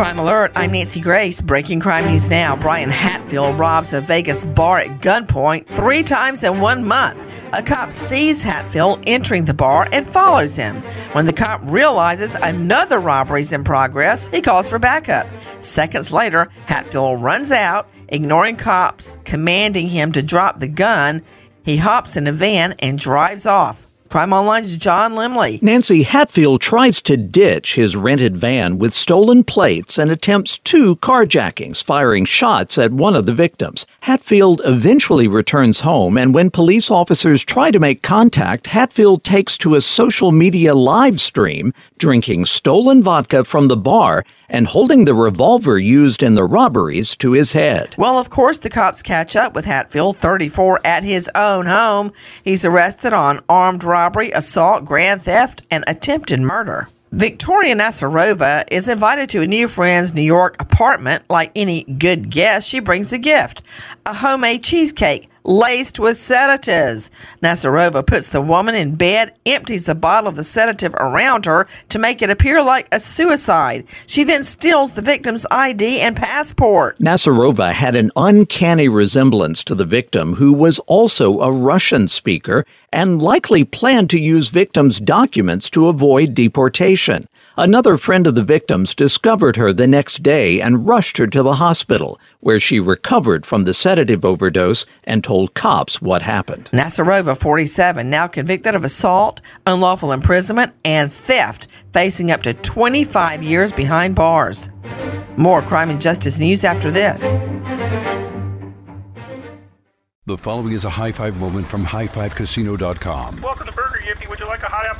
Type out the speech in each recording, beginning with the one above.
Crime Alert, I'm Nancy Grace. Breaking crime news now. Brian Hatfield robs a Vegas bar at gunpoint three times in one month. A cop sees Hatfield entering the bar and follows him. When the cop realizes another robbery is in progress, he calls for backup. Seconds later, Hatfield runs out, ignoring cops commanding him to drop the gun. He hops in a van and drives off. Crime Online's John Limley. Nancy Hatfield tries to ditch his rented van with stolen plates and attempts two carjackings, firing shots at one of the victims. Hatfield eventually returns home, and when police officers try to make contact, Hatfield takes to a social media live stream, drinking stolen vodka from the bar and holding the revolver used in the robberies to his head. Well, of course, the cops catch up with Hatfield, 34, at his own home. He's arrested on armed robbery, assault, grand theft, and attempted murder. Victoria Nasyrova is invited to a new friend's New York apartment. Like any good guest, she brings a gift a homemade cheesecake laced with sedatives. Nasyrova puts the woman in bed, empties the bottle of the sedative around her to make it appear like a suicide. She then steals the victim's ID and passport. Nasyrova had an uncanny resemblance to the victim, who was also a Russian speaker and likely planned to use victims' documents to avoid deportation. Another friend of the victims discovered her the next day and rushed her to the hospital, where she recovered from the sedative overdose and told cops what happened. Nasyrova, 47, now convicted of assault, unlawful imprisonment, and theft, facing up to 25 years behind bars. More crime and justice news after this. The following is a high five moment from highfivecasino.com. Welcome to Burger Yippee. Would you like a hot apple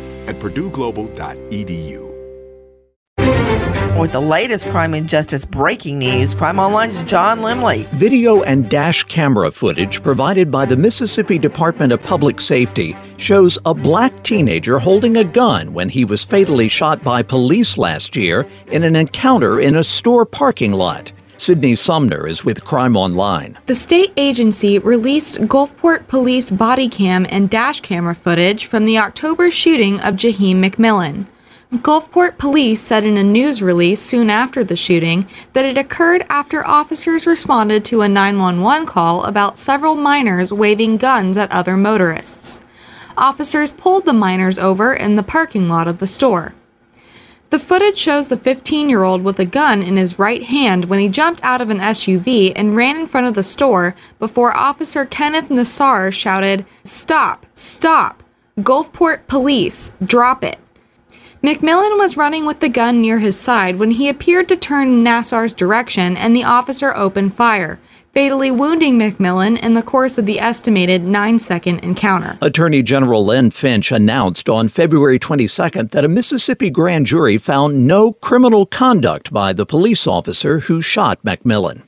at purdueglobal.edu. With the latest crime and justice breaking news, Crime Online's John Limley. Video and dash camera footage provided by the Mississippi Department of Public Safety shows a black teenager holding a gun when he was fatally shot by police last year in an encounter in a store parking lot. Sydney Sumner is with Crime Online. The state agency released Gulfport police body cam and dash camera footage from the October shooting of Jaheim McMillan. Gulfport police said in a news release soon after the shooting that it occurred after officers responded to a 911 call about several minors waving guns at other motorists. Officers pulled the minors over in the parking lot of the store. The footage shows the 15 year old with a gun in his right hand when he jumped out of an SUV and ran in front of the store before Officer Kenneth Nassar shouted, Stop! Stop! Gulfport Police! Drop it! McMillan was running with the gun near his side when he appeared to turn Nassar's direction and the officer opened fire, fatally wounding McMillan in the course of the estimated nine second encounter. Attorney General Lynn Fitch announced on February 22nd that a Mississippi grand jury found no criminal conduct by the police officer who shot McMillan.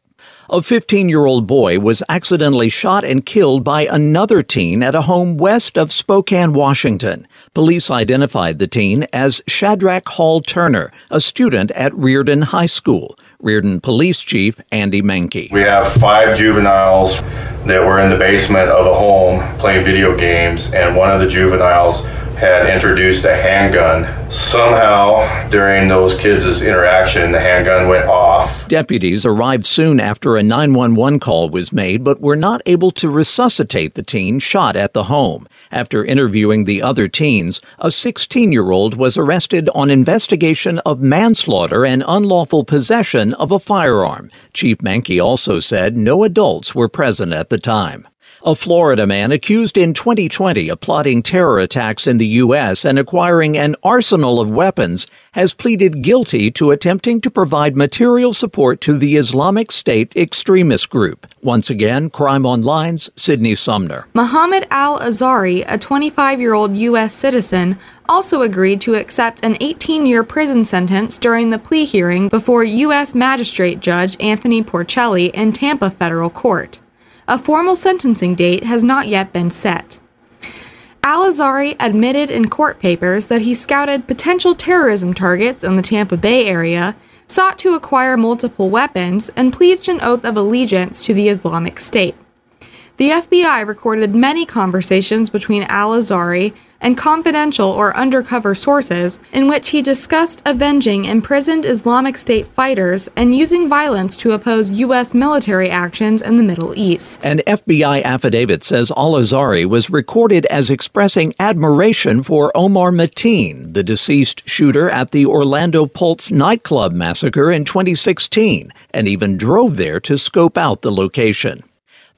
A 15 year old boy was accidentally shot and killed by another teen at a home west of Spokane, Washington. Police identified the teen as Shadrach Hall Turner, a student at Reardan High School. Reardan Police Chief Andy Menke. We have five juveniles that were in the basement of a home playing video games, and one of the juveniles had introduced a handgun. Somehow, during those kids' interaction, the handgun went off. Deputies arrived soon after a 911 call was made, but were not able to resuscitate the teen shot at the home. After interviewing the other teens, a 16 year old was arrested on investigation of manslaughter and unlawful possession of a firearm. Chief Menke also said no adults were present at the time. A Florida man accused in 2020 of plotting terror attacks in the U.S. and acquiring an arsenal of weapons has pleaded guilty to attempting to provide material support to the Islamic State extremist group. Once again, Crime Online's Sydney Sumner. Muhammad Al Azhari, a 25 year old U.S. citizen, also agreed to accept an 18 year prison sentence during the plea hearing before U.S. Magistrate Judge Anthony Porcelli in Tampa Federal Court. A formal sentencing date has not yet been set. Al Azhari admitted in court papers that he scouted potential terrorism targets in the Tampa Bay area, sought to acquire multiple weapons, and pledged an oath of allegiance to the Islamic State. The FBI recorded many conversations between Al Azhari and confidential or undercover sources in which he discussed avenging imprisoned Islamic State fighters and using violence to oppose U.S. military actions in the Middle East. An FBI affidavit says Al Azhari was recorded as expressing admiration for Omar Mateen, the deceased shooter at the Orlando Pulse nightclub massacre in 2016, and even drove there to scope out the location.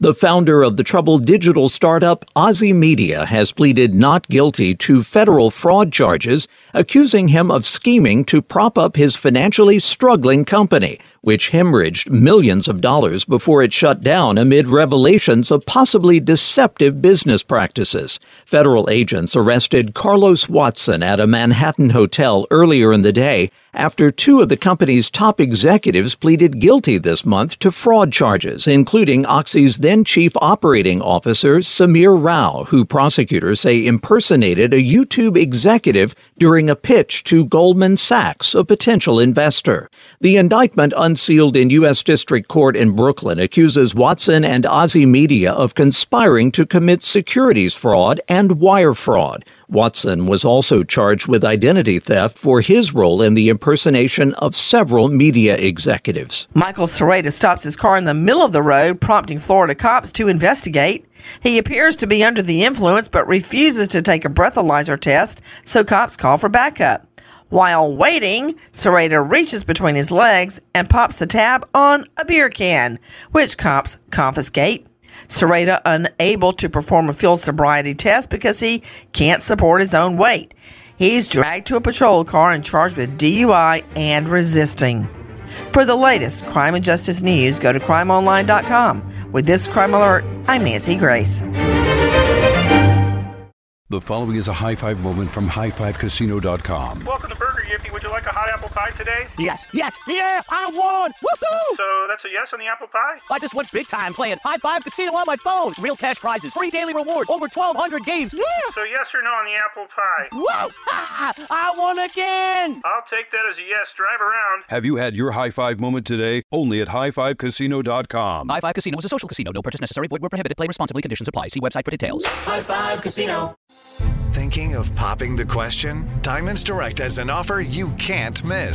The founder of the troubled digital startup Ozy Media has pleaded not guilty to federal fraud charges, accusing him of scheming to prop up his financially struggling company, which hemorrhaged millions of dollars before it shut down amid revelations of possibly deceptive business practices. Federal agents arrested Carlos Watson at a Manhattan hotel earlier in the day after two of the company's top executives pleaded guilty this month to fraud charges, including Ozy's then chief operating officer, Samir Rao, who prosecutors say impersonated a YouTube executive during a pitch to Goldman Sachs, a potential investor. The indictment unsealed in U.S. District Court in Brooklyn accuses Watson and Ozy Media of conspiring to commit securities fraud and wire fraud. Watson was also charged with identity theft for his role in the impersonation of several media executives. Michael Serrata stops his car in the middle of the road, prompting Florida cops to investigate. He appears to be under the influence but refuses to take a breathalyzer test, so cops call for backup. While waiting, Serrata reaches between his legs and pops the tab on a beer can, which cops confiscate. Serrata unable to perform a field sobriety test because he can't support his own weight. He's dragged to a patrol car and charged with DUI and resisting. For the latest crime and justice news, go to crimeonline.com. With this crime alert, I'm Nancy Grace. The following is a high five moment from highfivecasino.com. Welcome to Burger Yippee. Would you like a hot apple pie today? Yes, yes, yeah, I won! Woohoo! So that's a yes on the apple pie? I just went big time playing High Five Casino on my phone. Real cash prizes, free daily rewards, over 1,200 games. Yeah! So yes or no on the apple pie? Whoa! I won again! I'll take that as a yes. Drive around. Have you had your high five moment today? Only at highfivecasino.com. High Five Casino is a social casino. No purchase necessary. Void where prohibited. Play responsibly. Conditions apply. See website for details. High Five Casino. Thinking of popping the question? Diamonds Direct has an offer you can't miss.